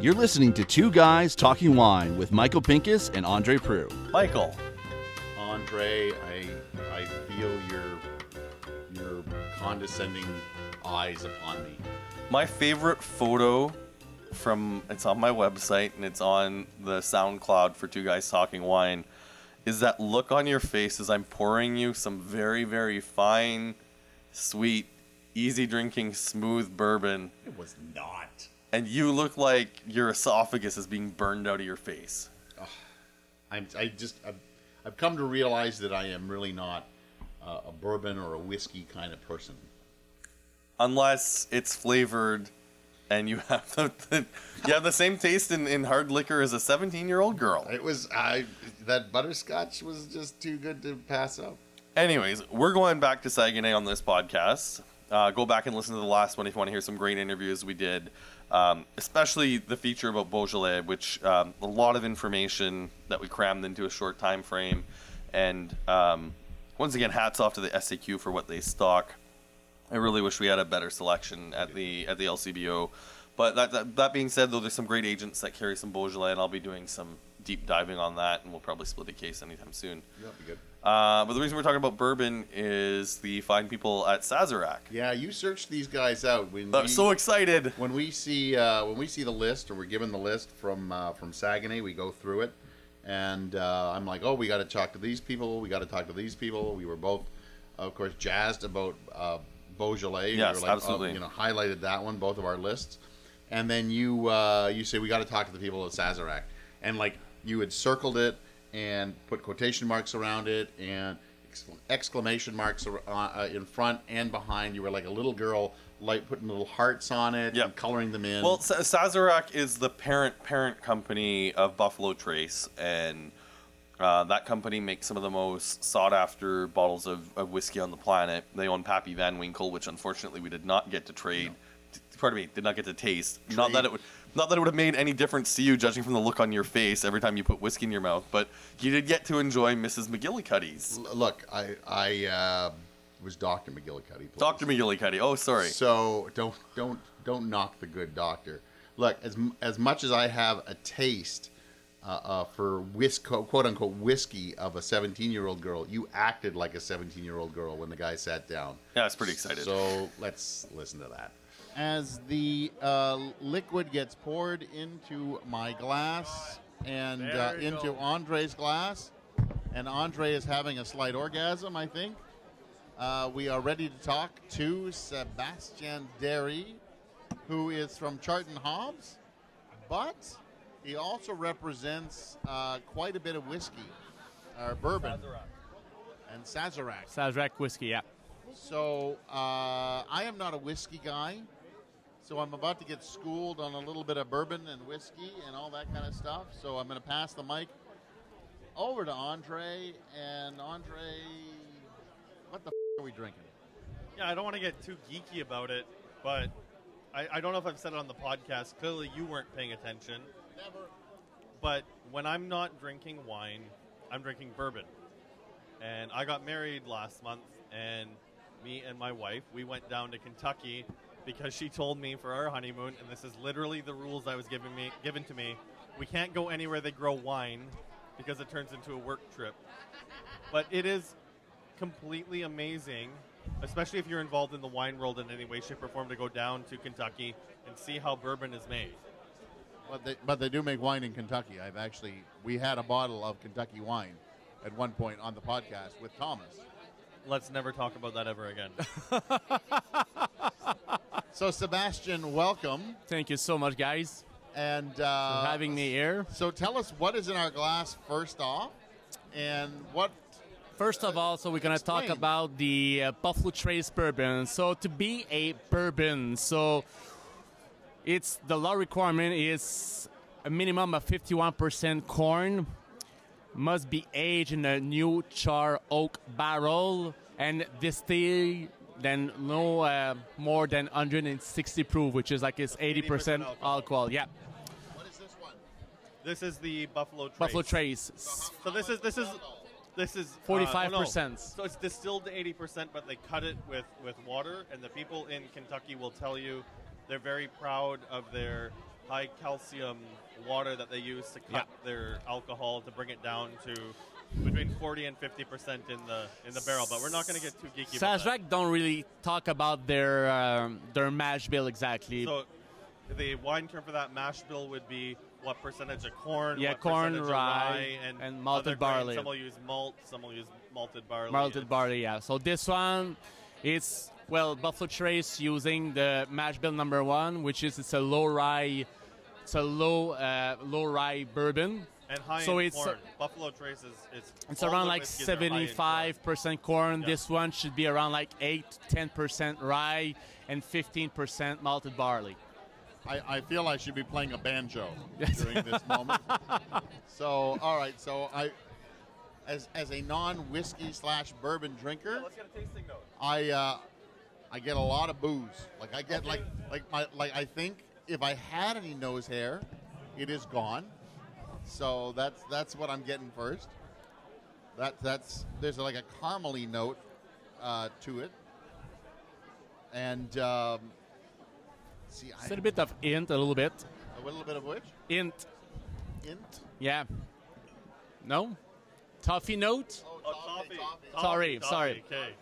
You're listening to Two Guys Talking Wine with Michael Pinkus and Andre Proulx. Michael, Andre, I I feel your your condescending eyes upon me. my favorite photo from it's on my website and it's on the SoundCloud for Two Guys Talking Wine is that look on your face as I'm pouring you some very very fine, sweet, easy drinking, smooth bourbon, It was not. and you look like your esophagus is being burned out of your face. I'm I just I've, I've come to realize that I am really not uh, a bourbon or a whiskey kind of person. unless it's flavored and you have the, the you have the same taste in, in hard liquor as a 17 year old girl It was I that butterscotch was just too good to pass up. Anyways we're going back to saguenay on this podcast. Uh, go back and listen to the last one if you want to hear some great interviews we did um, especially the feature about beaujolais which um, a lot of information that we crammed into a short time frame. And um, once again hats off to the saq for what they stock. I really wish we had a better selection at the at the LCBO. But that, that, that being said, though, there's some great agents that carry some Beaujolais, and I'll be doing some deep diving on that, and we'll probably split a case anytime soon. That'd be good. Uh, but the reason we're talking about bourbon is the fine people at Sazerac. Yeah, you searched these guys out when I'm we, so excited. when we see uh, when we see the list or we're given the list from uh, from Saguenay, we go through it, and uh, I'm like, oh, we got to talk to these people. We got to talk to these people. We were both, of course, jazzed about uh, Beaujolais. We Yes, were like, oh, absolutely. you know, highlighted that one, both of our lists, and then you uh, you say we got to talk to the people at Sazerac, and like you had circled it and put quotation marks around it and exclamation marks ar- uh, uh, in front and behind. You were like a little girl, like putting little hearts on it Yeah. and coloring them in. Well, Sazerac is the parent parent company of Buffalo Trace, and uh, that company makes some of the most sought after bottles of, of whiskey on the planet. They own Pappy Van Winkle, which unfortunately we did not get to trade. t- Pardon me, did not get to taste. Not that it would. Not that it would have made any difference to you, judging from the look on your face every time you put whiskey in your mouth, but you did get to enjoy Mrs. McGillicuddy's. L- look, I I uh, was Doctor McGillicuddy. please. Dr. McGillicuddy. Oh, sorry. So don't don't don't knock the good doctor. Look, as as much as I have a taste uh, uh, for whisk, quote unquote whiskey of a 17 year old girl, you acted like a 17 year old girl when the guy sat down. Yeah, I was pretty excited. So let's listen to that. As the uh, liquid gets poured into my glass and uh, into Andre's glass, and Andre is having a slight orgasm, I think. Uh, we are ready to talk to Sebastian Derry, who is from Charlton Hobbs, but he also represents uh, quite a bit of whiskey, or bourbon, and Sazerac. Sazerac whiskey, yeah. So uh, I am not a whiskey guy. So I'm about to get schooled on a little bit of bourbon and whiskey and all that kind of stuff. So I'm going to pass the mic over to Andre. And Andre, what the f- are we drinking? Yeah, I don't want to get too geeky about it, but I, I don't know if I've said it on the podcast. Clearly, you weren't paying attention. Never. But when I'm not drinking wine, I'm drinking bourbon. And I got married last month, and me and my wife, we went down to Kentucky because she told me for our honeymoon, and this is literally the rules I was given me given to me. We can't go anywhere they grow wine because it turns into a work trip. But it is completely amazing, especially if you're involved in the wine world in any way, shape, or form, to go down to Kentucky and see how bourbon is made. But they, but they do make wine in Kentucky. I've actually, we had a bottle of Kentucky wine at one point on the podcast with Thomas. Let's never talk about that ever again. So, Sebastian, welcome. Thank you so much, guys, And for uh, having me here. So, tell us what is in our glass first off, and what First of all, so we're gonna talk about the uh, Buffalo Trace bourbon. So to be a bourbon, so it's the law requirement is a minimum of 51% corn, must be aged in a new char oak barrel, and distilled then no uh, more than 160 proof, which is like it's 80% 80% alcohol. alcohol. Yeah, what is this one? this is the Buffalo Trace. Buffalo Trace. So this is this is This is uh, 45%. oh, no. So it's distilled to 80%, but they cut it with, with water. And the people in Kentucky will tell you they're very proud of their high calcium water that they use to cut Yeah. their alcohol to bring it down to between 40 and 50% in the in the barrel. But we're not going to get too geeky. Sazerac don't really talk about their um, their mash bill exactly. So the wine term for that mash bill would be what percentage of corn, Yeah, what corn, of rye, and, and malted grains. barley. Some will use malt, some will use malted barley. malted barley, yeah. So this one, it's well Buffalo Trace using the mash bill number one, which is it's a low rye, it's a low uh, low rye bourbon. And high So in it's- corn. Buffalo Trace is it's, It's around like whiskeys are high in corn. 75 percent corn. Yeah. This one should be around like eight, 10 percent rye and 15 percent malted barley. I, I feel I should be playing a banjo during this moment. So, all right. So, I, as as a non whiskey slash bourbon drinker, Let's get a tasting note. I uh, I get a lot of booze. Like I get like like my like I think if I had any nose hair, it is gone. So that's that's what I'm getting first. That that's there's like a caramely note uh, to it, and um, see It's I, a bit of int, a little bit. a little bit of which Int, int. yeah. No? Toffee note? Oh, Oh, toffee. Sorry, Toffee, sorry. Okay.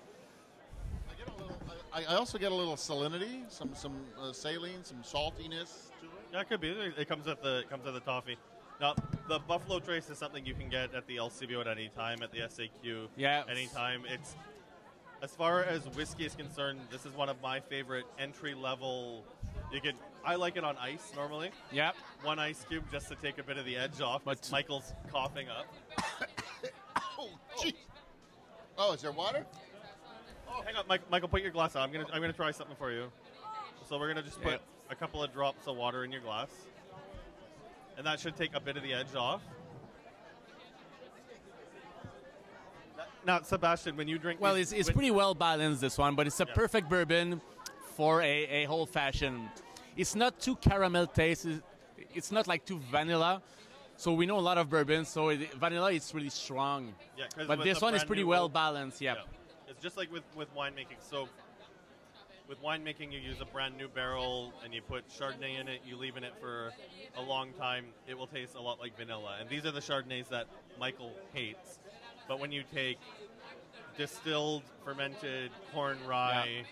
I get a little. I, I also get a little salinity, some some uh, saline, some saltiness to it. Yeah, it could be. It comes with the it comes with the toffee. Now, the Buffalo Trace is something you can get at the LCBO at any time, at the SAQ Yeah. anytime. It's as far as whiskey is concerned, this is one of my favorite entry level. You could I like it on ice normally. Yep. One ice cube just to take a bit of the edge off. But But- Michael's coughing up. Oh, jeez. Oh, is there water? Oh, hang on, Mike, Michael. Put your glass on. I'm gonna I'm gonna try something for you. So we're gonna just put Yeah. a couple of drops of water in your glass, and that should take a bit of the edge off. Now, Sebastian, when you drink, Well, these- it's, it's when- pretty well balanced, this one, but it's a Yeah. perfect bourbon for a, a whole fashion. It's not too caramel taste. It's, not like too vanilla. So we know a lot of bourbons, so it, vanilla is really strong. Yeah, but this one is pretty well balanced, yeah. It's just like with, with winemaking. So with winemaking, you use a brand new barrel and you put Chardonnay in it. You leave in it for a long time. It will taste a lot like vanilla. And these are the Chardonnays that Michael hates. But when you take distilled, fermented corn rye.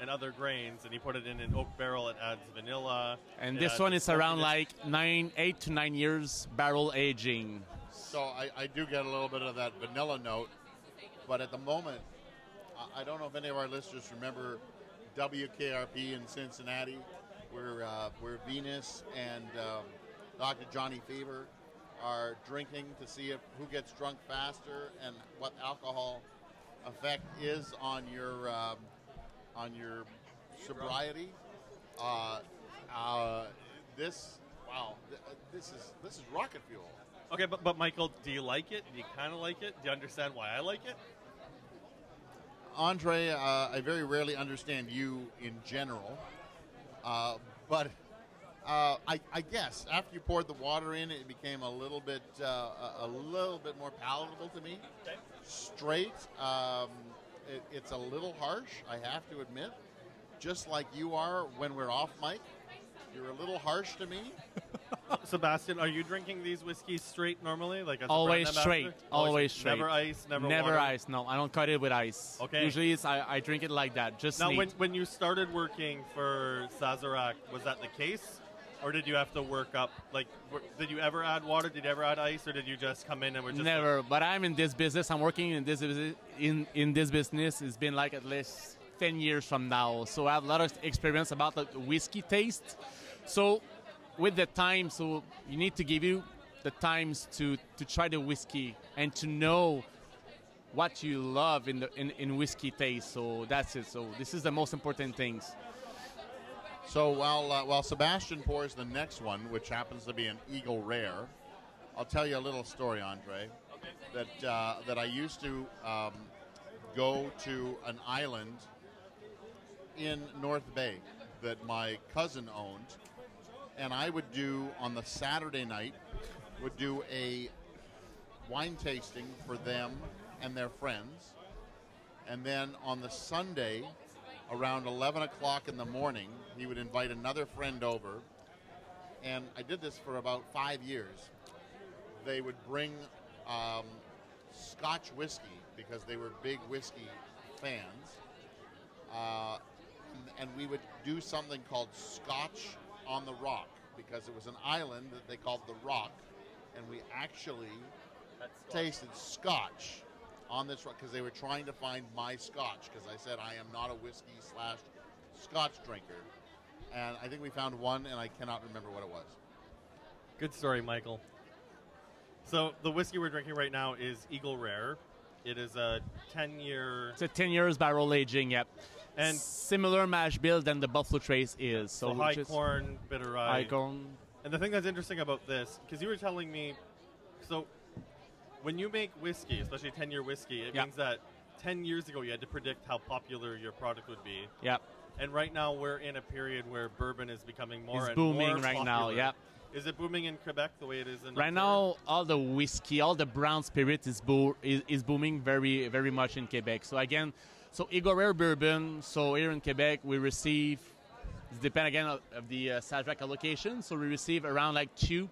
And other grains, and you put it in an oak barrel. It adds vanilla. And this one is around like nine, eight to nine years barrel aging. So I, I do get a little bit of that vanilla note, but at the moment, I, I don't know if any of our listeners remember WKRP in Cincinnati, where uh, where Venus and um, Dr. Johnny Fever are drinking to see if who gets drunk faster and what alcohol effect is on your um, on your sobriety. Uh, uh, this wow, uh, this is this is rocket fuel. Okay, but, but Michael, do you like it? Do you kind of like it? Do you understand why I like it? Andre, uh, I very rarely understand you in general, uh, but uh, I, I guess after you poured the water in, it became a little bit uh, a, a little bit more palatable to me. Straight, um, it, it's a little harsh, I have to admit, just like you are when we're off mic. You're a little harsh to me. Sebastian, are you drinking these whiskeys straight normally? Like as Always straight. Always straight. Never ice. Never. Never water? ice. No, I don't cut it with ice. Okay. Usually it's, I, I drink it like that. Just Now, neat. when when you started working for Sazerac, was that the case, or did you have to work up? Like, w- did you ever add water? Did you ever add ice, or did you just come in and were just Never, but I'm in this business. I'm working in this. In in this business, it's been like at least ten years from now. So I have a lot of experience about the whiskey taste. So with the time, so you need to give you the times to to try the whiskey and to know what you love in the in, in whiskey taste. So that's it. So this is the most important things. So while uh, while Sebastian pours the next one, which happens to be an Eagle Rare, I'll tell you a little story, Andre. That uh, that I used to um, go to an island in North Bay that my cousin owned, and I would do on the Saturday night would do a wine tasting for them and their friends. And then on the Sunday, around 11 o'clock in the morning, he would invite another friend over. And I did this for about five years. They would bring um, Scotch whiskey because they were big whiskey fans. Uh, and, and we would do something called Scotch on the Rock because it was an island that they called the Rock. And we actually tasted scotch on this rock because they were trying to find my scotch because I said I am not a whiskey slash scotch drinker. And I think we found one, and I cannot remember what it was. Good story, Michael. So the whiskey we're drinking right now is Eagle Rare. It is a 10-year It's a 10 years barrel aging, yep. And similar mash bill than the Buffalo Trace is. So, so high is corn, bitter rye. high corn. And the thing that's interesting about this, because you were telling me, so when you make whiskey, especially 10 year whiskey, it Yeah. means that 10 years ago you had to predict how popular your product would be. Yep. And right now we're in a period where bourbon is becoming more It's booming more right now, yep. Is it booming in Quebec the way it is in Right now, all the whiskey, all the brown spirit is, bo- is, is booming very, very much in Quebec. So again, so Eagle Rare Bourbon. So here in Quebec, we receive. It depends again of, of the uh, Sazerac allocation. So we receive around like two,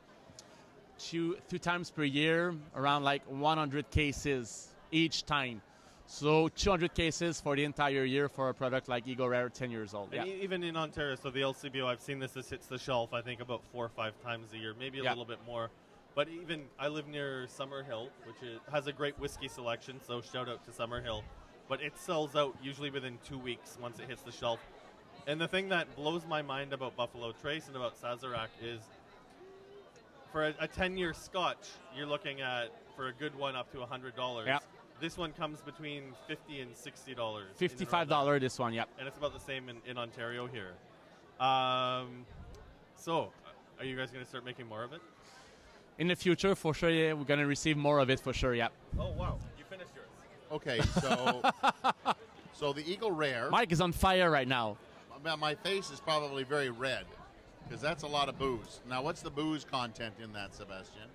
two, two times per year, around like 100 cases each time. So 200 cases for the entire year for a product like Eagle Rare, 10 years old. And Yeah. even in Ontario, so the LCBO, I've seen this. This hits the shelf. I think about four or five times a year, maybe a Yeah. little bit more. But even I live near Summerhill, which is, has a great whiskey selection. So shout out to Summerhill. But it sells out usually within two weeks once it hits the shelf. And the thing that blows my mind about Buffalo Trace and about Sazerac is for a, a 10 year scotch, you're looking at for a good one up to $100. Yep. This one comes between 50 and $60. $55 this one, yep. and it's about the same in, in Ontario here. Um, so, are you guys going to start making more of it? In the future, for sure, yeah, we're going to receive more of it for sure, yep. Oh wow, you finished yours. Okay, so so the Eagle Rare. Mike is on fire right now. my- my face is probably very red because that's a lot of booze. Now, what's the booze content in that, Sebastian?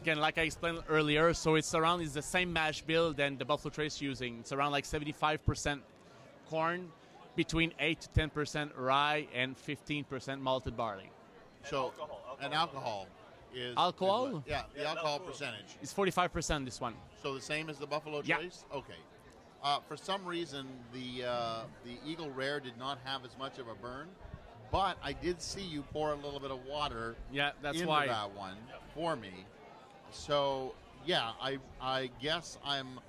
Again, like I explained earlier, so it's around it's the same mash bill than the Buffalo Trace using. It's around like 75% corn, between 8 to 10% rye, and 15% malted barley. So, alcohol, and alcohol is Alcohol? is what- yeah, the Yeah, alcohol alcohol. percentage. It's 45% this one. So the same as the Buffalo Yeah. Trace. Okay. Uh, for some reason, the uh, the Eagle Rare did not have as much of a burn, but I did see you pour a little bit of water Yeah, that's into why. that one for me. So yeah, I I guess I'm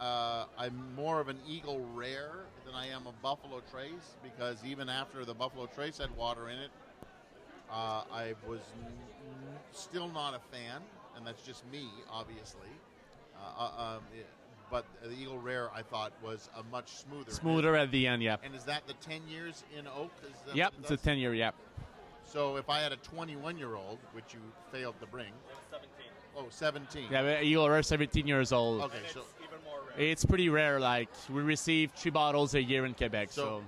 uh, I'm more of an Eagle Rare than I am a Buffalo Trace because even after the Buffalo Trace had water in it, uh, I was n- n- still not a fan, and that's just me, obviously. Uh, uh, um, it- but the Eagle Rare, I thought, was a much smoother. Smoother at the end, yeah. And is that the 10 years in oak? Is that Yep, it's a 10 year, yep. So if I had a 21 year old, which you failed to bring, oh, 17. Yeah, but Eagle Rare, 17 years old. Okay, so even more rare. It's pretty rare. Like, we receive three bottles a year in Quebec. So, So-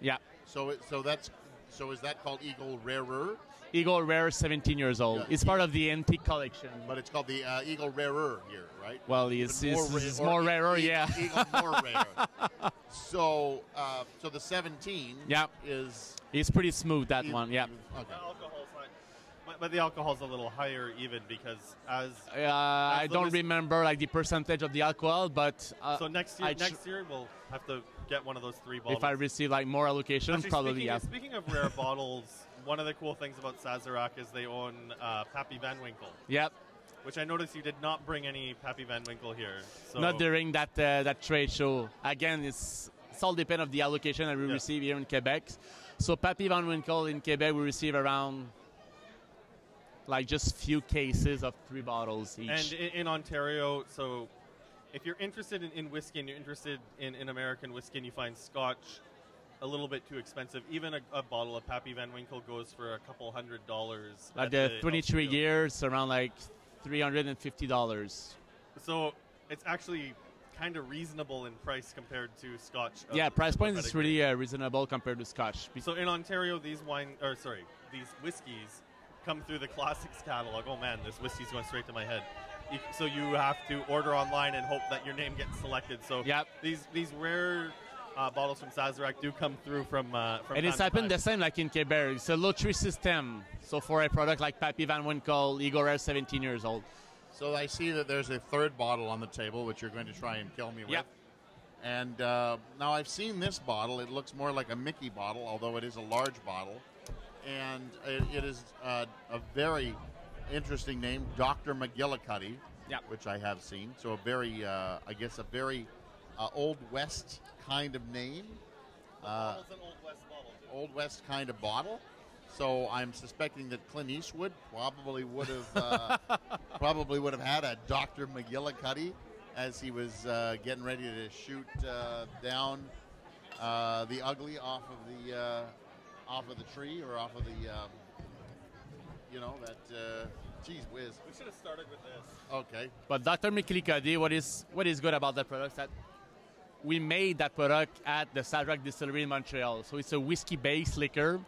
yeah. so it, so that's so is that called Eagle Rarer? Eagle Rare, 17 years old. Yeah. It's part of the antique collection. But it's called the uh, Eagle Rarer here, right? Well, it's, Even it's, ra- it's or more rarer, e- yeah. Eagle more rare. So, uh, so the 17 Yep. is It's pretty smooth, that e- one, yeah. Okay. The alcohol's not, but, but the alcohol's a little higher even because as Uh, I don't whis- remember like the percentage of the alcohol, but uh, so next year I tr- next year we'll have to get one of those three bottles. if I receive like more allocations, Actually, probably speaking, yeah. speaking of rare bottles, one of the cool things about Sazerac is they own uh, Pappy Van Winkle, Yep. which I noticed you did not bring any Pappy Van Winkle here. So Not during that uh, that trade show. Again, it's it's all depend of the allocation that we Yeah. receive here in Quebec. So Pappy Van Winkle in Quebec, we receive around like just few cases of three bottles each. And in, in Ontario, so if you're interested in, in whiskey and you're interested in, in American whiskey and you find Scotch a little bit too expensive, even a, a bottle of Pappy Van Winkle goes for a couple hundred dollars. like at the 23 LCBO. years, around like three hundred and fifty dollars. So it's actually kind of reasonable in price compared to Scotch. Yeah, price point is really uh, reasonable compared to Scotch. So in Ontario, these wine, or sorry, these whiskeys come through the classics catalog. Oh man, this whiskey's going straight to my head. You, so you have to order online and hope that your name gets selected. So Yep. these these rare uh, bottles from Sazerac do come through from uh, from. And it's happened the same like in Quebec. It's a lottery system. So for a product like Pappy Van Winkle, Eagle Rare, 17 years old. So I see that there's a third bottle on the table, which you're going to try and kill me with. Yep. And uh, now I've seen this bottle. It looks more like a Mickey bottle, although it is a large bottle. And it, it is uh, a very interesting name, Dr. McGillicuddy, Yep. which I have seen. So a very, uh, I guess, a very uh, Old West kind of name. Uh, an Old West bottle. Old West kind of bottle. So I'm suspecting that Clint Eastwood probably would have uh, probably would have had a Dr. McGillicuddy as he was uh, getting ready to shoot uh, down uh, the ugly off of the uh, off of the tree or off of the um, you know that uh, geez whiz. We should have started with this. Okay, But Dr. McGillicuddy, what is what is good about that product that we made that product at the Sazerac Distillery in Montreal. So it's a whiskey-based liquor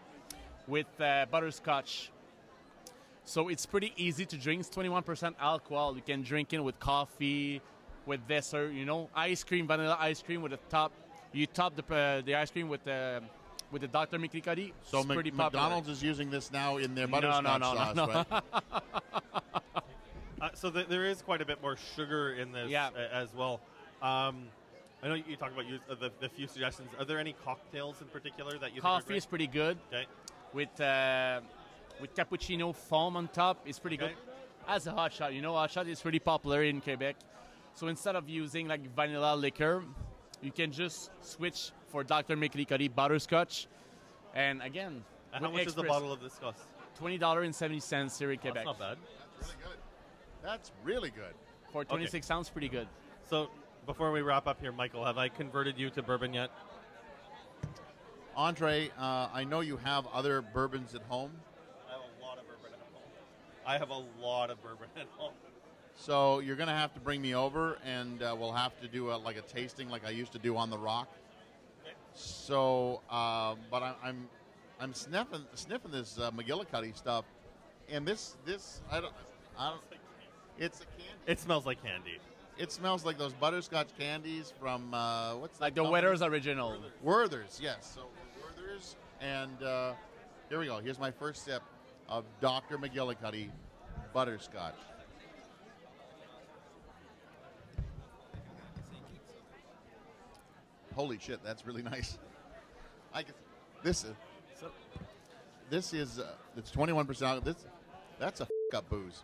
with uh, butterscotch. So it's pretty easy to drink. It's 21% alcohol. You can drink it with coffee, with dessert. You know, ice cream, vanilla ice cream with the top. You top the uh, the ice cream with the with the Dr. McGillicuddy. so it's Mc- pretty popular. McDonald's is using this now in their No, no, butterscotch no, no, sauce, no. right? Uh, so th- there is quite a bit more sugar in this Yeah. a- as well. Um, I know you talked about use, uh, the, the few suggestions. Are there any cocktails in particular that you Coffee think is pretty good. are great? with uh, with cappuccino foam on top. It's pretty Okay. good. As a hot shot, you know, hot shot is pretty popular in Quebec. So instead of using like vanilla liquor, you can just switch for Dr. McLeod butterscotch. And again, And how with much is the bottle of this cost? Twenty dollar and seventy cents here in That's not bad. That's really good. That's really for twenty six sounds Pretty good. So before we wrap up here, Michael, have I converted you to bourbon yet? Andre, uh, I know you have other bourbons at home. I have a lot of bourbon at home. I have a lot of bourbon at home. So you're going to have to bring me over, and uh, we'll have to do a, like a tasting, like I used to do on the Rock. So, uh, but I, I'm I'm sniffing sniffing this uh, McGillicuddy stuff, and this this I don't I don't. It's a candy. It smells like candy. It smells like those butterscotch candies from uh, what's Like the? Werther's original. Werther's, yes. So Werther's, and uh, here we go. Here's my first sip of Dr. McGillicuddy butterscotch. Holy shit, that's really nice. I guess this is this is uh, it's 21 percent. This that's a f- up booze.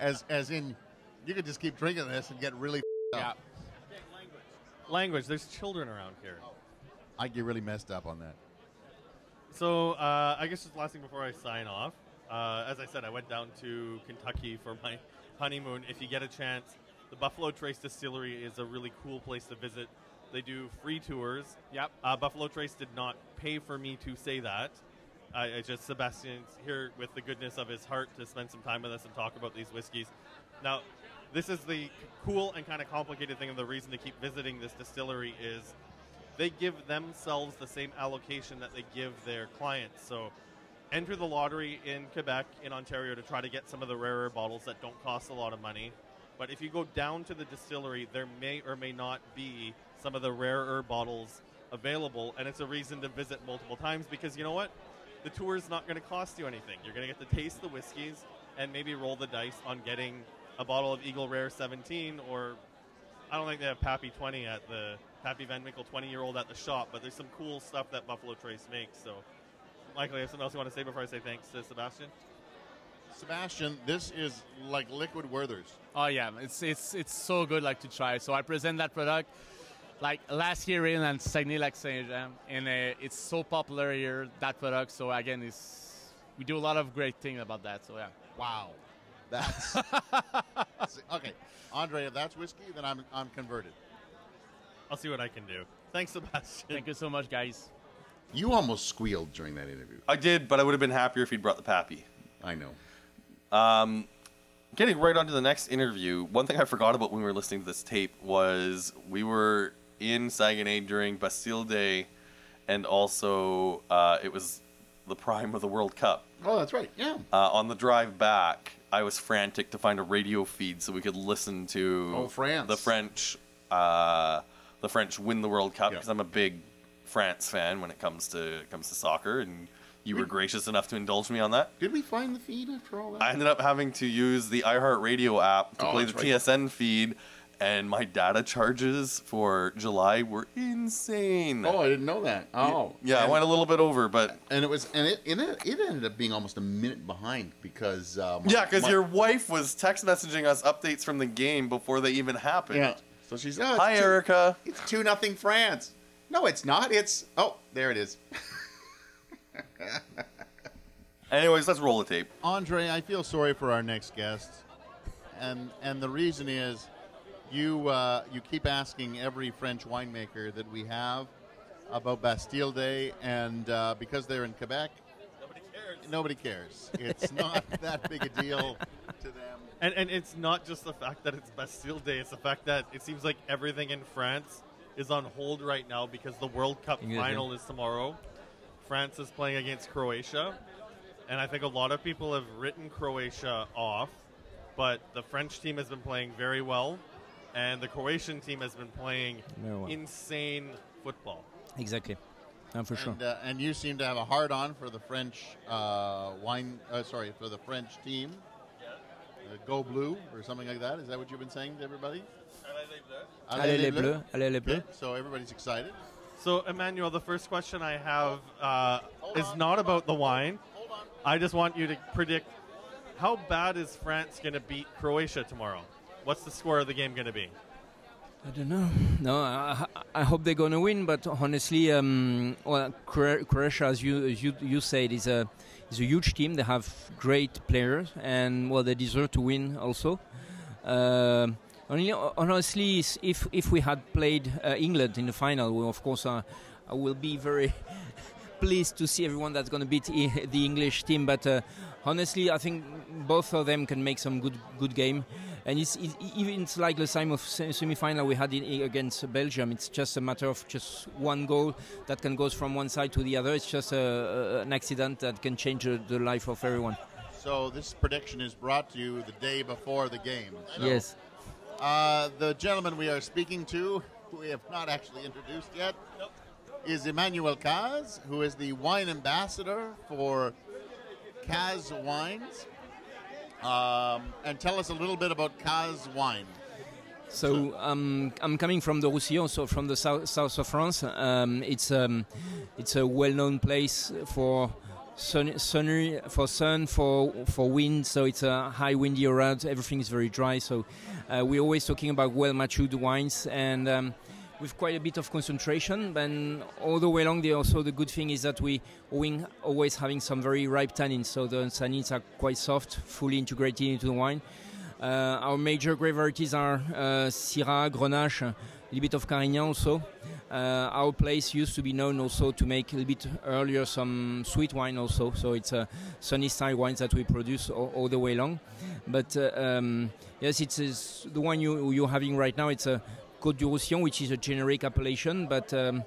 As as in, you could just keep drinking this and get really f- Yeah. up. Language. There's children around here. I get really messed up on that. So uh, I guess just last thing before I sign off. Uh, as I said, I went down to Kentucky for my honeymoon. If you get a chance, the Buffalo Trace Distillery is a really cool place to visit. They do free tours. Yep. Uh, Buffalo Trace did not pay for me to say that. I, I just Sebastian's here with the goodness of his heart to spend some time with us and talk about these whiskeys. Now, this is the cool and kind of complicated thing, and the reason to keep visiting this distillery is they give themselves the same allocation that they give their clients. So, enter the lottery in Quebec, in Ontario, to try to get some of the rarer bottles that don't cost a lot of money. But if you go down to the distillery, there may or may not be some of the rarer bottles available, and it's a reason to visit multiple times because you know what? The tour is not going to cost you anything. You're going to get to taste the whiskeys and maybe roll the dice on getting a bottle of Eagle Rare 17 or I don't think they have Pappy 20 at the Pappy Van Winkle 20 year old at the shop, but there's some cool stuff that Buffalo Trace makes. So, Michael, you have something else you want to say before I say thanks to Sebastian? Sebastian, this is like liquid Werther's. Oh yeah, it's it's it's so good like to try. So I present that product like last year in and Saguenay Lac Saint Jean, and uh, it's so popular here that product. So again, it's we do a lot of great things about that. So yeah, Wow. That's okay. Andre, if that's whiskey, then I'm I'm converted. I'll see what I can do. Thanks, Sebastian. thank you so much, guys. You almost squealed during that interview. I did, but I would have been happier if he'd brought the Pappy. I know. Um, Getting right on to the next interview, one thing I forgot about when we were listening to this tape was we were in Saguenay during Bastille Day, and also uh, it was the prime of the World Cup. Oh, that's right. Yeah. Uh, on the drive back, I was frantic to find a radio feed so we could listen to Oh, France. the French, uh, the French win the World Cup Yeah. because I'm a big France fan when it comes to comes to soccer, and you were gracious enough to indulge me on that. Did we find the feed after all that? I ended up having to use the iHeartRadio app to Oh, play the right. TSN feed, and my data charges for July were insane. oh, I didn't know that. Oh, yeah, I went a little bit over, but and it was, and it, and it, it ended up being almost a minute behind because. Uh, my- yeah, because your wife was text messaging us updates from the game before they even happened. Yeah. So she's. Oh, it's Hi, two- Erica. It's two nothing France. No, it's not. It's oh, there it is. Anyways, let's roll the tape. Andre, I feel sorry for our next guest, and and the reason is, you uh, you keep asking every French winemaker that we have about Bastille Day, and uh, because they're in Quebec, Nobody cares. nobody cares. It's not that big a deal to them. And, and it's not just the fact that it's Bastille Day, it's the fact that it seems like everything in France is on hold right now because the World Cup Exactly. final is tomorrow. France is playing against Croatia. And I think a lot of people have written Croatia off, but the French team has been playing very well, and the Croatian team has been playing well. insane football. Exactly. Uh, for sure. And, uh, and you seem to have a hard on for the French uh, wine. Uh, sorry, for the French team. Uh, go blue or something like that. Is that what you've been saying to everybody? Allez les bleus, allez les bleus. Okay, so everybody's excited. So, Emmanuel, the first question I have uh, is not about the wine. Hold on. I just want you to predict how bad is France going to beat Croatia tomorrow? What's the score of the game going to be? I don't know. No, I, I hope they're going to win, but honestly, um, well, Croatia, as you, as you you said, is a is a huge team. They have great players, and well, they deserve to win also. Only, honestly, if if we had played uh, England in the final, well, of course, uh, I will be very pleased to see everyone that's going to beat the English team. But uh, honestly, I think both of them can make some good good game. And it's, it's even it's like the same of semi-final we had in, against Belgium. It's just a matter of just one goal that can go from one side to the other. It's just a, a, an accident that can change the, the life of everyone. So this prediction is brought to you the day before the game. So, yes. Uh, the gentleman we are speaking to, who we have not actually introduced yet, is Emmanuel Cazes, who is the wine ambassador for Cazes Wines. Um, and tell us a little bit about Cazes Wine. So um, I'm coming from the Roussillon, so from the south, south of France. Um, it's um, it's a well-known place for sun, sunny, for sun, for for wind. So it's a high windy around. Everything is very dry. So uh, we're always talking about well-matured wines and. With quite a bit of concentration, and all the way along, the, also the good thing is that we we always having some very ripe tannins, so the tannins are quite soft, fully integrated into the wine. Uh, our major grape varieties are uh, Syrah, Grenache, a little bit of Carignan also. Uh, our place used to be known also to make a little bit earlier some sweet wine also, so it's a sunny style wines that we produce all, all the way along. But uh, um, yes, it's, it's the one you, you're having right now. It's a Côtes du Roussillon, which is a generic appellation, but um,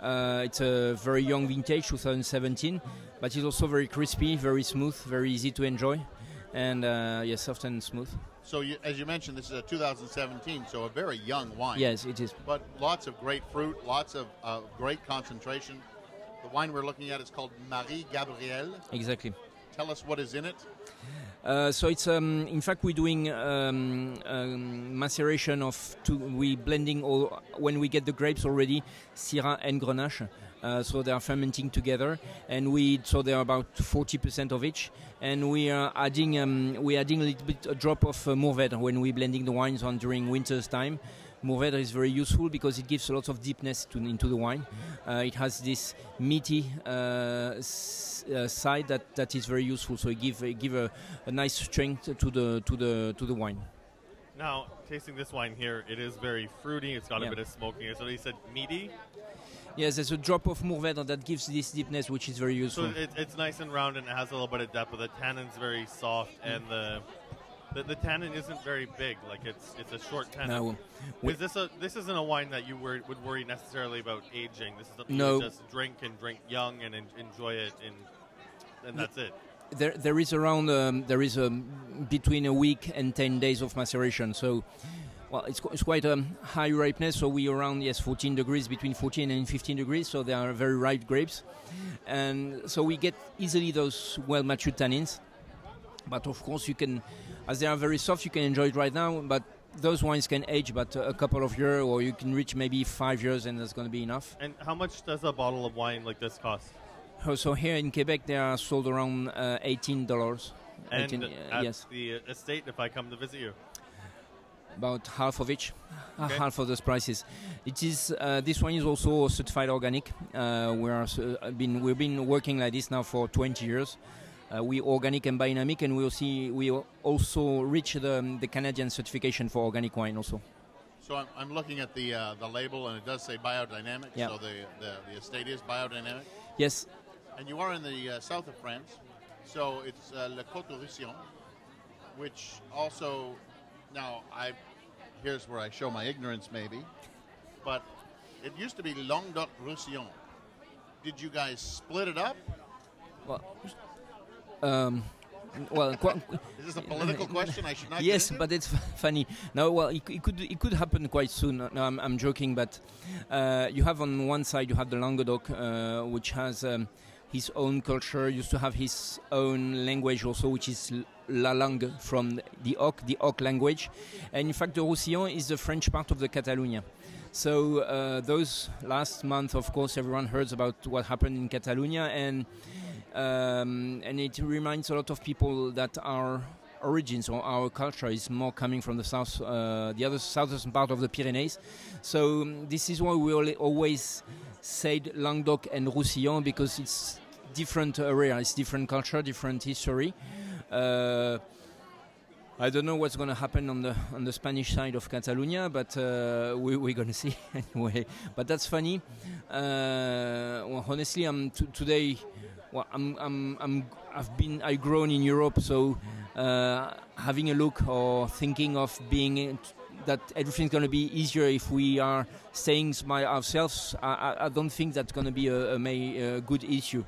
uh, it's a very young vintage, 2017. But it's also very crispy, very smooth, very easy to enjoy, and uh, yes, soft and smooth. So, you, as you mentioned, this is a 2017, so a very young wine. Yes, it is. But lots of great fruit, lots of uh, great concentration. The wine we're looking at is called Marie Gabrielle. Exactly. Tell us what is in it. Uh, so it's um, in fact we're doing um, um, maceration of two, we blending all when we get the grapes already Syrah and Grenache. Uh, so they are fermenting together, and we so they are about 40% of each, and we are adding um, we adding a little bit a drop of uh, Mourvèdre when we're blending the wines on during winter's time. Mourvèdre is very useful because it gives a lot of deepness to, into the wine. Uh, it has this meaty uh, s- uh, side that, that is very useful. So it give it give a, a nice strength to the to the to the wine. Now, tasting this wine here, it is very fruity. It's got Yeah. a bit of smokiness. So he said meaty. Yes, there's a drop of Mourvèdre that gives this deepness, which is very So useful. it, it's nice and round and it has a little bit of depth, but the tannin's very soft and the the, the tannin isn't very big. Like it's it's a short tannin. No, is this a this isn't a wine that you wor- would worry necessarily about aging? This is something No. you just drink and drink young and en- enjoy it, and and that's it. there, there is around um, there is um, between a week and 10 days of maceration. So, well, it's, it's quite a high ripeness. So we around yes 14 degrees, between 14 and 15 degrees. So they are very ripe grapes, and so we get easily those well matured tannins. But of course, you can, as they are very soft, you can enjoy it right now. But those wines can age, but a couple of years, or you can reach maybe five years, and that's going to be enough. And how much does a bottle of wine like this cost? Oh, So here in Quebec, they are sold around uh, eighteen dollars. And at yes, the estate, if I come to visit you, about half of each, uh, Okay. half of those prices. It is uh, this one is also certified organic. Uh, we are uh, been we've been working like this now for 20 years. Uh, we organic and biodynamic, and we see we also reach the, the Canadian certification for organic wine also. So I'm, I'm looking at the uh, the label, and it does say biodynamic. Yeah. So the, the the estate is biodynamic, Yes, and you are in the uh, south of France. So it's uh, Le Côte de Roussillon, which also now I here's where I show my ignorance maybe, but it used to be Languedoc Roussillon. Did you guys split it up? well, um, well, qu- Is this a political question? I should not. yes, but it's funny. No, well, it, it could it could happen quite soon. No, I'm, I'm joking, but uh, you have on one side you have the Languedoc, uh, which has um, his own culture. Used to have his own language also, which is la langue from the Oc, the Oc language, and in fact, the Roussillon is the French part of the Catalonia. So uh, those last month, of course, everyone heard about what happened in Catalonia, and um, and it reminds a lot of people that our origins or our culture is more coming from the south, uh, the other southern part of the Pyrenees. So um, this is why we always said Languedoc and Roussillon because it's different area, it's different culture, different history. Uh, I don't know what's going to happen on the on the Spanish side of Catalonia, but uh, we, we're going to see anyway. But that's funny. Uh, well, honestly, I'm t- today. Well, I'm, I'm, I'm, I've been, I've grown in Europe, so uh, having a look or thinking of being that everything's going to be easier if we are staying by ourselves. I, I, don't think that's going to be a, a, a good issue.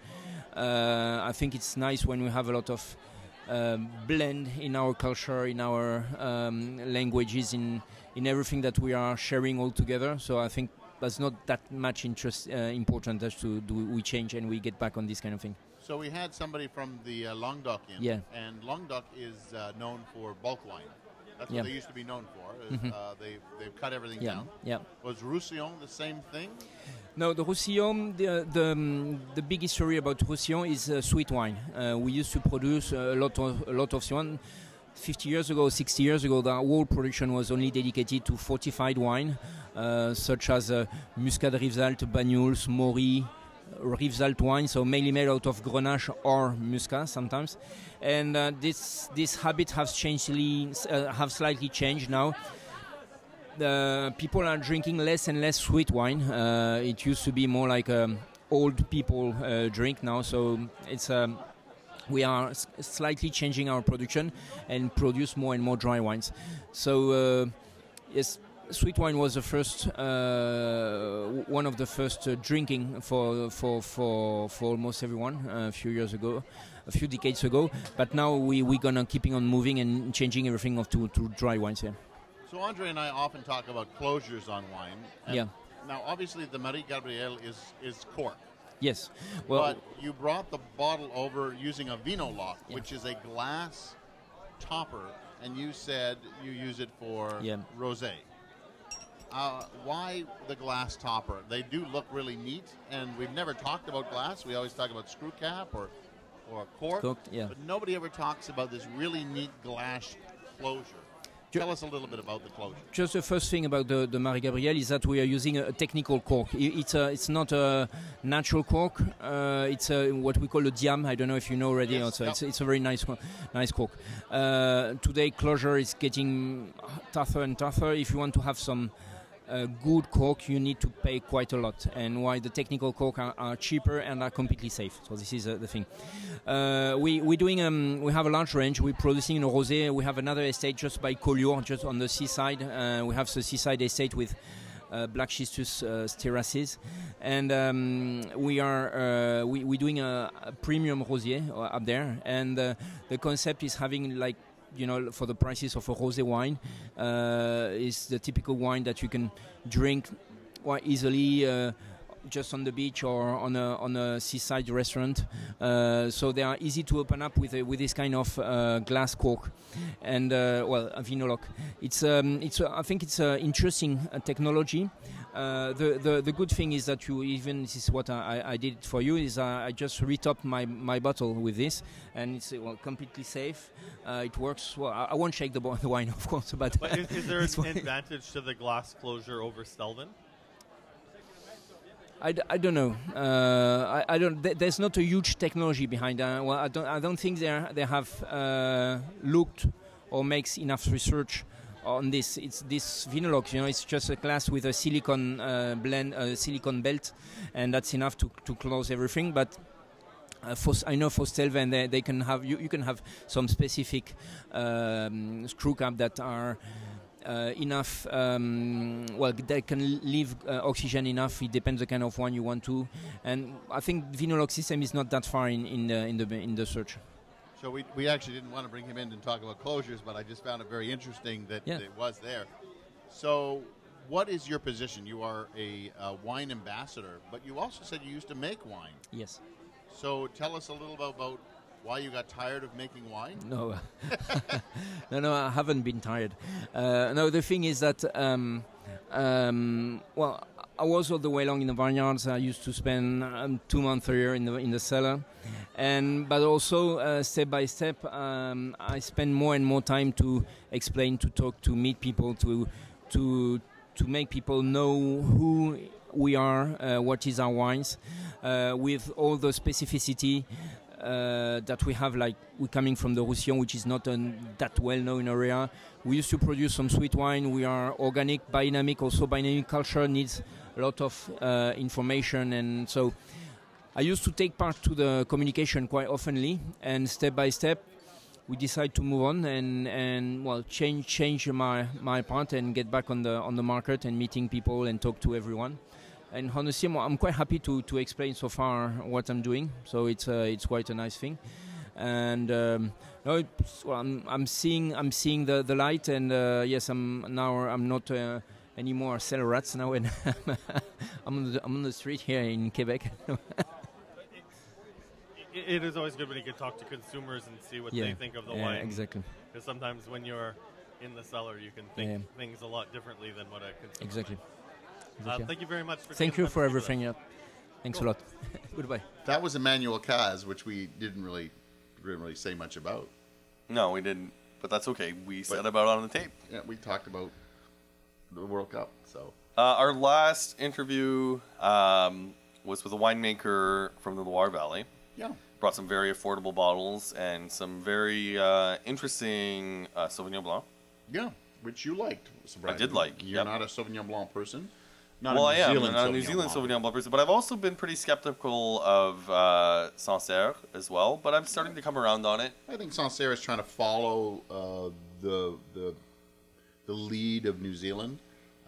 Uh, I think it's nice when we have a lot of um, blend in our culture, in our um, languages, in in everything that we are sharing all together. So I think that's not that much interest uh, important as to do we change and we get back on this kind of thing. So we had somebody from the uh, Languedoc in, Yeah. and Languedoc is uh, known for bulk wine. That's Yeah. what they used to be known for. is, Mhm. Uh, they they've cut everything Yeah, down. yeah. Was Roussillon the same thing? No, the Roussillon, the the, um, the big history about Roussillon is uh, sweet wine. Uh, we used to produce a lot of a lot of wine. 50 years ago, 60 years ago, the whole production was only dedicated to fortified wine, uh, such as uh, Muscat Rivesaltes, Banyuls, Maury, Rivesaltes wine, so mainly made out of Grenache or Muscat sometimes. And uh, this this habit has changed, uh, have slightly changed now the people are drinking less and less sweet wine. Uh, it used to be more like um, old people uh, drink now, so it's um, we are s- slightly changing our production and produce more and more dry wines. So uh, yes. Sweet wine was the first, uh, one of the first uh, drinking for, for, for, for almost everyone uh, a few years ago, a few decades ago. But now we we gonna keeping on moving and changing everything of to, to dry wines. Yeah. So Andre and I often talk about closures on wine. Yeah. Now, obviously, the Marie Gabrielle is is cork, Yes. Well, but you brought the bottle over using a Vinolok, Yeah. which is a glass topper, and you said you use it for Yeah. rosé. Uh, why the glass topper? They do look really neat, and we've never talked about glass. We always talk about screw cap or or cork, Corked, yeah. but nobody ever talks about this really neat glass closure. Tell us a little bit about the closure. Just the first thing about the, the Marie Gabrielle is that we are using a, technical cork. I- It's a, it's not a natural cork. Uh, it's a, what we call a diam. I don't know if you know already. Yes, also. yep. It's, it's a very nice co- nice cork. Uh, today closure is getting tougher and tougher. If you want to have some uh, good cork, you need to pay quite a lot. And why the technical cork are, are cheaper and are completely safe. So this is uh, the thing. Uh, we we doing um, we have a large range. We're producing in rosé. We have another estate just by Collioure, just on the seaside. Uh, we have the seaside estate with uh, Black Schistus uh, terraces, and um, we are uh, we, we're doing a, a premium rosier up there, and the concept is having like you know for the prices of a rosé wine uh, is the typical wine that you can drink quite easily. Uh, just on the beach or on a on a seaside restaurant, uh, so they are easy to open up with a, with this kind of uh, glass cork, and uh, well, a Vinolok. It's um, it's uh, I think it's an interesting uh, technology. Uh, the, the the good thing is that you even this is what I, I did for you is I just retopped my my bottle with this, and it's well completely safe. it works well. I, I won't shake the, bo- the wine, of course, but, But is, is there an advantage to the glass closure over Stelvin? I, I don't know. Uh, I, I don't. Th- there's not a huge technology behind that. Well, I don't. I don't think they they have uh, looked or makes enough research on this. It's this Vinolok. You know, it's just a glass with a silicon uh, blend, uh, silicon belt, and that's enough to to close everything. But uh, for, I know for Stelvin they, they can have you, you can have some specific um, screw cap that are enough. Um, well, they can leave uh, oxygen enough. It depends the kind of one you want to, and I think Vinolok system is not that far in, in the in the in the search. So we, we actually didn't want to bring him in and talk about closures, but I just found it very interesting that Yeah. it was there. So, what is your position? You are a, uh wine ambassador, but you also said you used to make wine. Yes. So, tell us a little bit about why you got tired of making wine. No, no, no. I haven't been tired. Uh, no, the thing is that um, um, well, I was all the way along in the vineyards. I used to spend um, two months a year in the in the cellar, and but also uh, step by step, um, I spend more and more time to explain, to talk, to meet people, to to to make people know who we are, uh, what is our wines, uh, with all the specificity uh, that we have. Like we're coming from the Roussillon, which is not a that well-known area. We used to produce some sweet wine. We are organic, biodynamic. Also, biodynamic culture needs a lot of uh, information, and so I used to take part to the communication quite oftenly, and step by step, we decide to move on and, and well change change my, my part and get back on the on the market and meeting people and talk to everyone. And honestly, I'm- I'm quite happy to, to explain so far what I'm doing. So it's uh, it's quite a nice thing. And um, no, it's, well, I'm, I'm seeing I'm seeing the, the light, and uh, yes, I'm now I'm not uh, anymore cellar rats now, and I'm on the, I'm on the street here in Quebec. It, it is always good when you can talk to consumers and see what Yeah. they think of the Yeah, wine. exactly. Because sometimes when you're in the cellar, you can think Yeah. things a lot differently than what a consumer. Exactly. might. Uh, thank you very much for. Thank you for time to speak everything. Yeah. Thanks a lot. Goodbye. That was Emmanuel Cazes, which we didn't really, didn't really say much about. No, we didn't. But that's okay. We But- said about it on the tape. Yeah, we talked about the World Cup. So Uh, our last interview um, was with a winemaker from the Loire Valley. yeah, Brought some very affordable bottles and some very uh, interesting uh, Sauvignon Blanc. yeah, which you liked. surprisingly. did like, You're yep. not a Sauvignon Blanc person. Not well, a I New am. Zealand I'm not a New Zealand Blanc. Sauvignon Blanc person, but I've also been pretty skeptical of uh, Sancerre as well. But I'm starting to come around on it. I think Sancerre is trying to follow uh, the the the lead of New Zealand.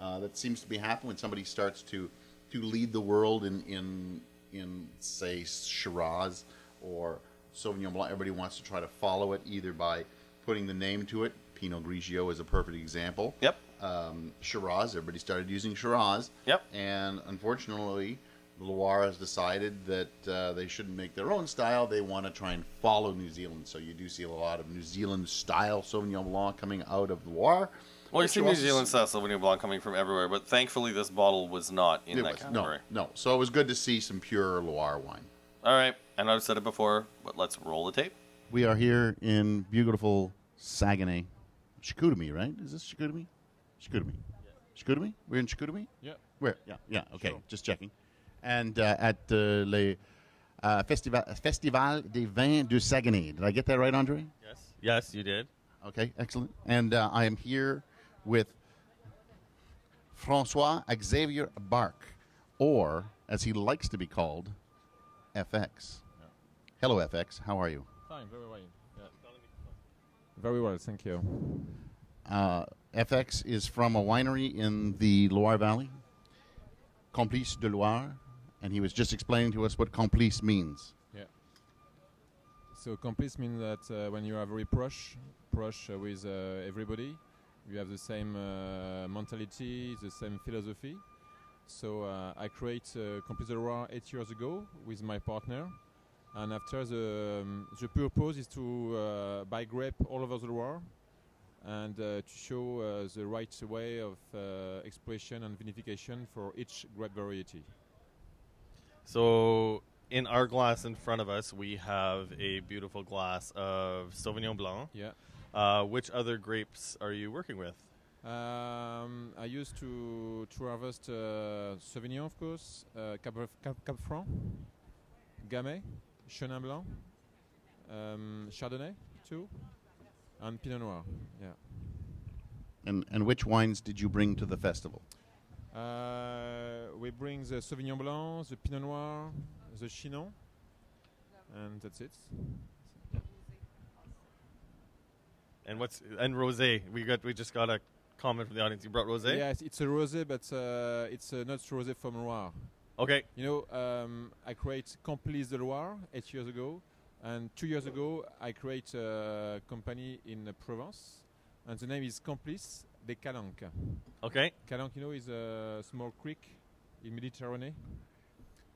Uh, that seems to be happening when somebody starts to to lead the world in in in say Shiraz or Sauvignon Blanc. Everybody wants to try to follow it either by putting the name to it. Pinot Grigio is a perfect example. Yep. Um, Shiraz, everybody started using Shiraz. Yep. And unfortunately, Loire has decided that uh, they shouldn't make their own style. They want to try and follow New Zealand. So you do see a lot of New Zealand style Sauvignon Blanc coming out of Loire. Well, you see New Zealand style Sauvignon Blanc coming from everywhere, but thankfully this bottle was not in It that was- category. no, no. So it was good to see some pure Loire wine. All right, and I've said it before, but let's roll the tape. We are here in beautiful Saguenay. Chicoutimi, right? Is this Chicoutimi? Chicoutimi. Chicoutimi? We're in Chicoutimi? Yeah. Where? Yeah, yeah, okay, Sure. just checking. And uh, at uh, le uh, Festival, Festival des Vins du Saguenay. Did I get that right, Andre? Yes. Yes, you did. Okay, excellent. And uh, I am here with Francois Xavier Barc, or as he likes to be called, FX. Hello, FX. How are you? Fine, very well. Yeah. Very well, thank you. Uh, FX is from a winery in the Loire Valley. Complice de Loire, and he was just explaining to us what complice means. Yeah. So complice means that uh, when you are very proche, proche uh, with uh, everybody, you have the same uh, mentality, the same philosophy. So uh, I created uh, Complice de Loire eight years ago with my partner, and after the um, the purpose is to buy grape all over the Loire and uh, to show uh, the right way of uh, expression and vinification for each grape variety. So in our glass in front of us, we have a beautiful glass of Sauvignon Blanc. Yeah. Uh, which other grapes are you working with? Um, I used to to harvest uh, Sauvignon, of course, uh, Cap, Cap, Cab Franc, Gamay, Chenin Blanc, um, Chardonnay too, and Pinot Noir. Yeah. And, and which wines did you bring to the festival? Uh, we bring the Sauvignon Blanc, the Pinot Noir, the Chinon, and that's it. And what's and rosé? We got we just got a comment from the audience. You brought rosé. Yes, it's a rosé, but uh, it's uh, not rosé from Loire. Okay. You know, um, I create Complice de Loire eight years ago, and two years ago I create a company in Provence, and the name is Complice de Calanque. Okay. Calanque, you know, is a small creek in Mediterranean.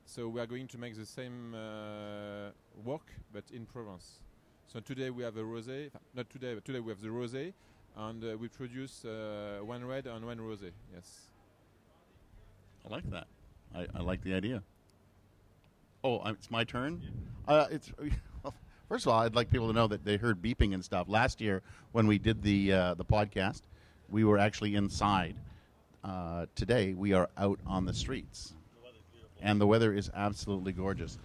So we are going to make the same uh, work, but in Provence. So today we have a rosé. Not today, but today we have the rosé, and uh, we produce uh, one red and one rosé. Yes. I like that. I, I like the idea. Oh, it's my turn. Uh, it's first of all, I'd like people to know that they heard beeping and stuff last year when we did the uh, the podcast. We were actually inside. Uh, today we are out on the streets, and the weather is absolutely gorgeous.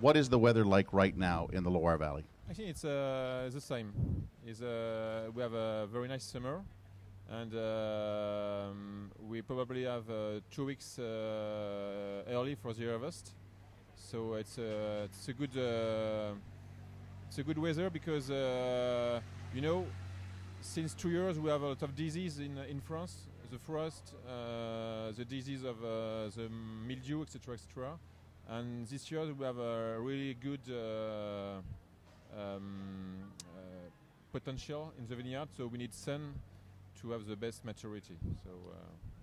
What is the weather like right now in the Loire Valley? I think it's uh, the same. It's, uh, we have a very nice summer, and um, we probably have uh, two weeks uh, early for the harvest. So it's a it's a good uh, it's a good weather because uh, you know since two years we have a lot of disease in in France, the frost, uh, the disease of uh, the mildew, etc., etc. And this year we have a really good uh, um, uh, potential in the vineyard, so we need sun to have the best maturity. So uh,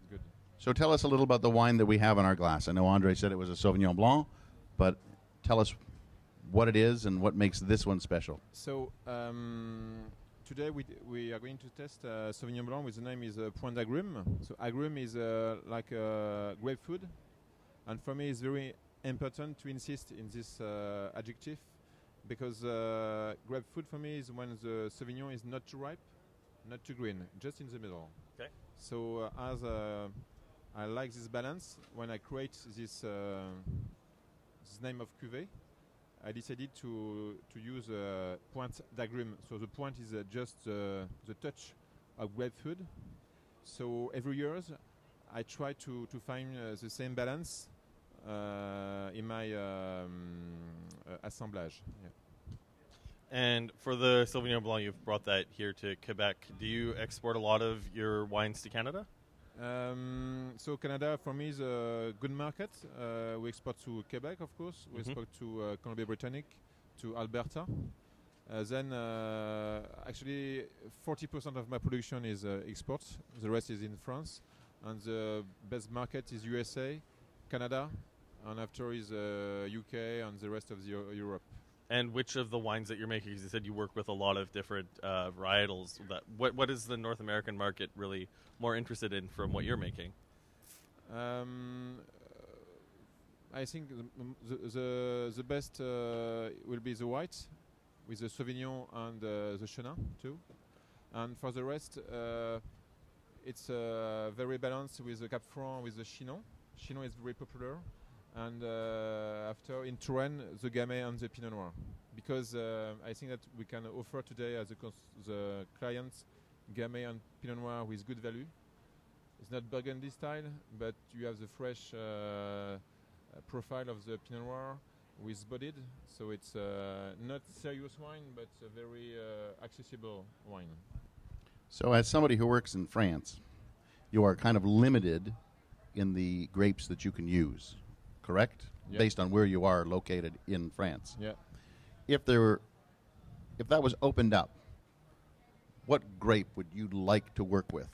good. So tell us a little about the wine that we have in our glass. I know Andre said it was a Sauvignon Blanc, but tell us what it is and what makes this one special. So um, today we, d- we are going to test uh, Sauvignon Blanc with the name is uh, Point d'Agrumes. So agrumes is uh, like uh, grape food, and for me it's very important to insist in this uh, adjective because uh, grape food for me is when the Sauvignon is not too ripe, not too green, just in the middle. Okay. So uh, as uh, I like this balance, when I create this uh, this name of cuvée, I decided to to use uh, Point d'Agrumes. So the point is uh, just uh, the touch of grape food. So every year I try to to find the same balance in my um, assemblage. Yeah. And for the Sauvignon Blanc, you've brought that here to Quebec. Do you export a lot of your wines to Canada? Um, so Canada for me is a good market. Uh, we export to Quebec, of course. We Mhm. export to uh, Columbia Britannique, to Alberta. Uh, then uh, actually 40% of my production is uh, exports. The rest is in France, and the best market is USA, Canada, and after is uh, UK and the rest of the Eu- Europe. And which of the wines that you're making? Because you said you work with a lot of different uh, varietals. That what what is the North American market really more interested in from what you're making? Um, uh, I think the, the, the, best uh, will be the white with the Sauvignon and uh, the Chenin too. And for the rest, uh, it's uh, very balanced with the Cab Franc, with the Chinon. Chinon is very popular. And uh, after in Touraine, the Gamay and the Pinot Noir. Because uh, I think that we can offer today as the clients Gamay and Pinot Noir with good value. It's not Burgundy style, but you have the fresh uh, profile of the Pinot Noir with bodied. So it's uh, not serious wine, but a very uh, accessible wine. So, as somebody who works in France, you are kind of limited in the grapes that you can use, correct? Yeah. Based on where you are located in France. Yeah. If there were, if that was opened up, what grape would you like to work with?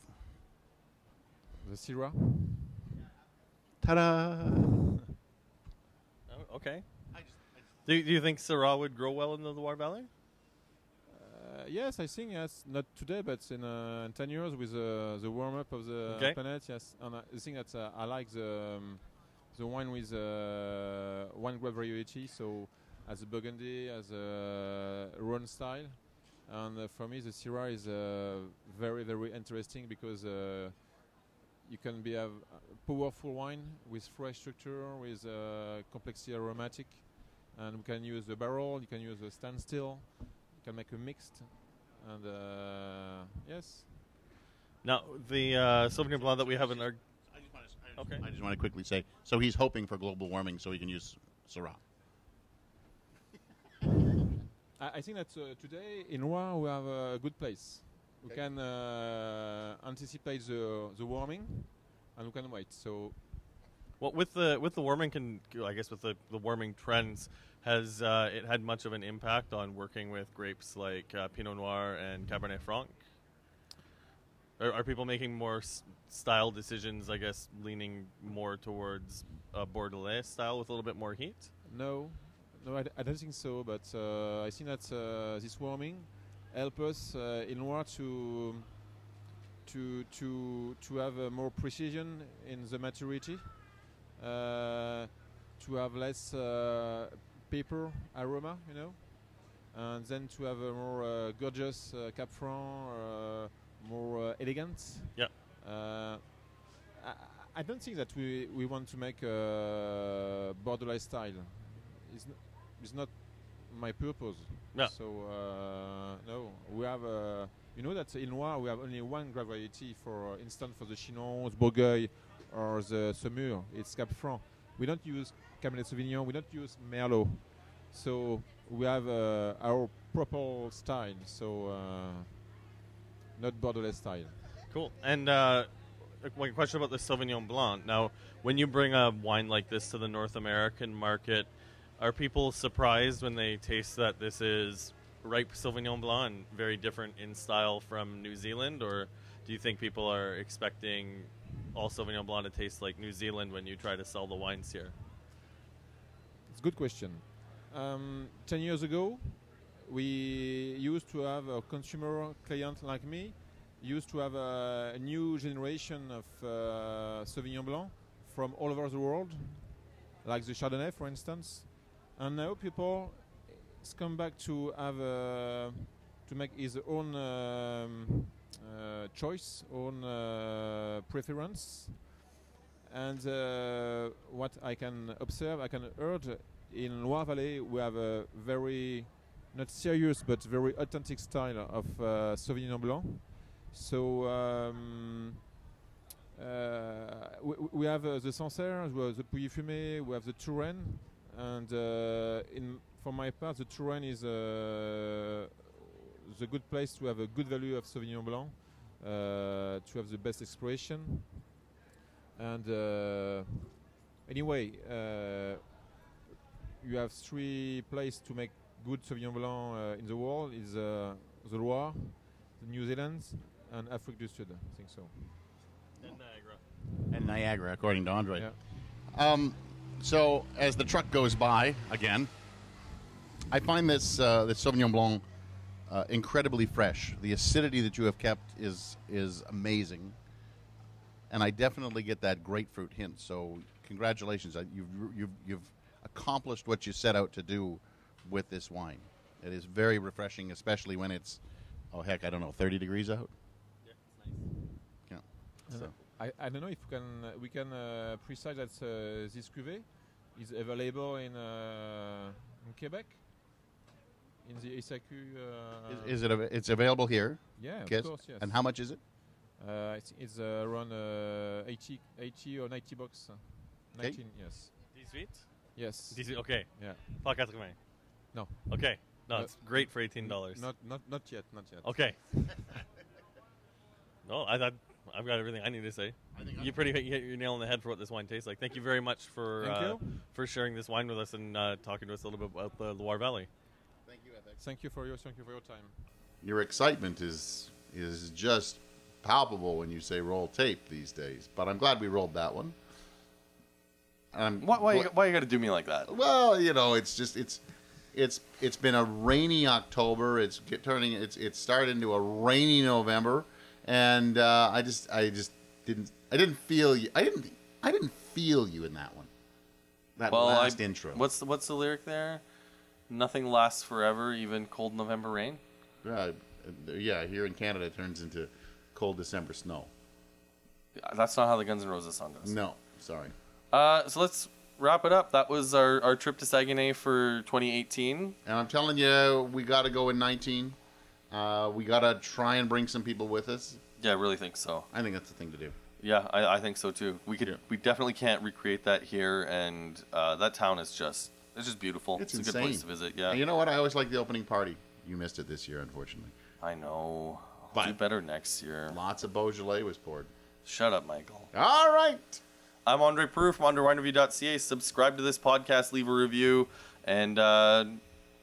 The Syrah. Ta-da! Oh, okay. Do, do you think Syrah would grow well in the Loire Valley? Uh, yes, I think yes. Not today, but in, uh, in ten years with uh, the warm up of the Okay. planet. Yes, and I think that uh, I like the um, the wine with uh, one grape variety. So as a Burgundy, as a Rhone style, and uh, for me the Syrah is uh, very very interesting because you can be have a powerful wine with fresh structure, with complexity aromatic, and we can use the barrel. You can use the standstill. You can make a mixed, and yes, Now, the uh, Sauvignon Blanc that we have in our. Okay. I just want to quickly say, so he's hoping for global warming so he can use Syrah. I, I think that uh, today in Rouen we have a good place. We Okay. can uh, anticipate the the warming, and we can wait. So Well, with the with the warming, can I guess with the, the warming trends, has uh, it had much of an impact on working with grapes like uh, Pinot Noir and Cabernet Franc? Are, are people making more s- style decisions? I guess leaning more towards a Bordelais style with a little bit more heat. no, no, I, d- I don't think so. But uh, I think that uh, this warming help us uh, in order to to to to have uh, more precision in the maturity, uh, to have less paper aroma, you know, and then to have a more gorgeous Cab Franc, more uh, elegant. Yeah. Uh, I, I don't think that we, we want to make a Bordelais style. It's, n- it's not my purpose. Yeah. So uh, no, we have. Uh, you know that in Loire we have only one grape variety. For instance, for the Chinon, the Bourgueil, or the Saumur, it's Cab Franc. We don't use Cabernet Sauvignon. We don't use Merlot. So we have uh, our proper style. So uh, not Bordelais style. Cool. And uh, one question about the Sauvignon Blanc. Now, when you bring a wine like this to the North American market, are people surprised when they taste that this is ripe Sauvignon Blanc and very different in style from New Zealand? Or do you think people are expecting all Sauvignon Blanc to taste like New Zealand when you try to sell the wines here? It's a good question. Um, Ten years ago, we used to have a consumer client like me, used to have a, new generation of uh, Sauvignon Blanc from all over the world, like the Chardonnay, for instance. And now people come back to have a, to make his own um, uh, choice, own uh, preference. And uh, what I can observe, I can heard in Loire Valley, we have a very not serious but very authentic style of uh, Sauvignon Blanc. So um, uh, we, we have uh, the Sancerre, we have the Pouilly Fumé, we have the Touraine, and uh, in for my part, the Touraine is uh, the good place to have a good value of Sauvignon Blanc, uh, to have the best expression. And anyway, you have three places to make good Sauvignon Blanc uh, in the world: is uh, the Loire, the New Zealand, and Afrique du Sud. I think so. And Niagara. And Niagara, according to Andre. Yeah. Um, so as the truck goes by again, I find this uh, this Sauvignon Blanc uh, incredibly fresh. The acidity that you have kept is is amazing, and I definitely get that grapefruit hint. So congratulations, Uh, you've you've you've accomplished what you set out to do with this wine. It is very refreshing, especially when it's oh heck, I don't know, thirty degrees out. Yeah. It's nice. Yeah. So. I, I don't know if we can uh, we can uh, precise that uh, this cuvée is available in uh, in Quebec in the SAQ. Uh, Is, is it? av- It's available here. yeah, Yes. of course, yes. And how much is it? Uh, it's it's uh, around uh, 80, 80 or 90 bucks. uh, Okay. 19, yes. 18? Yes. 18, okay. Yeah. Pas 80. No. Okay. No, No. it's great for $18. Not not not yet, not yet. Okay. no, I thought I've got everything I need to say. I think You pretty you hit your nail on the head for what this wine tastes like. Thank you very much for Thank uh, you. for sharing this wine with us and uh, talking to us a little bit about the Loire Valley. Thank you, FX. Thank you for your thank you for your time. Your excitement is is just palpable when you say roll tape these days. But I'm glad we rolled that one. Um, Why, why, you, why you got to do me like that? Well, you know, it's just it's it's it's been a rainy October. It's get, turning it's it's started into a rainy November, and uh, I just I just didn't I didn't feel you. I didn't I didn't feel you in that one. That Well, last I, intro. What's the, what's the lyric there? Nothing lasts forever, even cold November rain. Uh, yeah, here in Canada, it turns into cold December snow. That's not how the Guns N' Roses song goes. No, sorry. Uh, so let's wrap it up. That was our, our trip to Saguenay for 2018. And I'm telling you, we got to go in 19. Uh, we got to try and bring some people with us. Yeah, I really think so. I think that's the thing to do. Yeah, I, I think so too. We could Yeah. we definitely can't recreate that here, and uh, that town is just it's just beautiful. It's it's a good place to visit. Yeah, And you know what? I always like the opening party. You missed it this year, unfortunately. I know. I'll do better next year. Lots of Beaujolais was poured. Shut up, Michael. All right. I'm Andre Proulx from UnderWineReview.ca. Subscribe to this podcast, leave a review, and uh,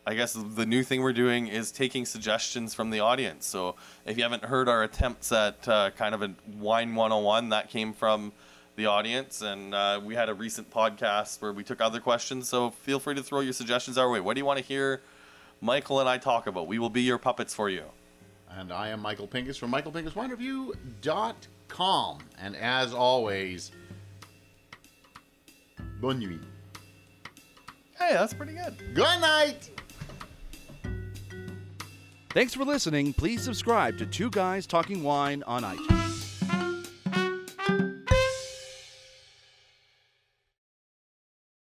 I guess the new thing we're doing is taking suggestions from the audience. So if you haven't heard our attempts at uh, kind of a wine 101, that came from the audience, and uh, we had a recent podcast where we took other questions. So feel free to throw your suggestions our way. What do you want to hear Michael and I talk about? We will be your puppets for you. And I am Michael Pinkus from MichaelPinkusWineReview.com. And as always, bonne nuit. Hey, that's pretty good. Good night. Thanks for listening. Please subscribe to Two Guys Talking Wine on iTunes.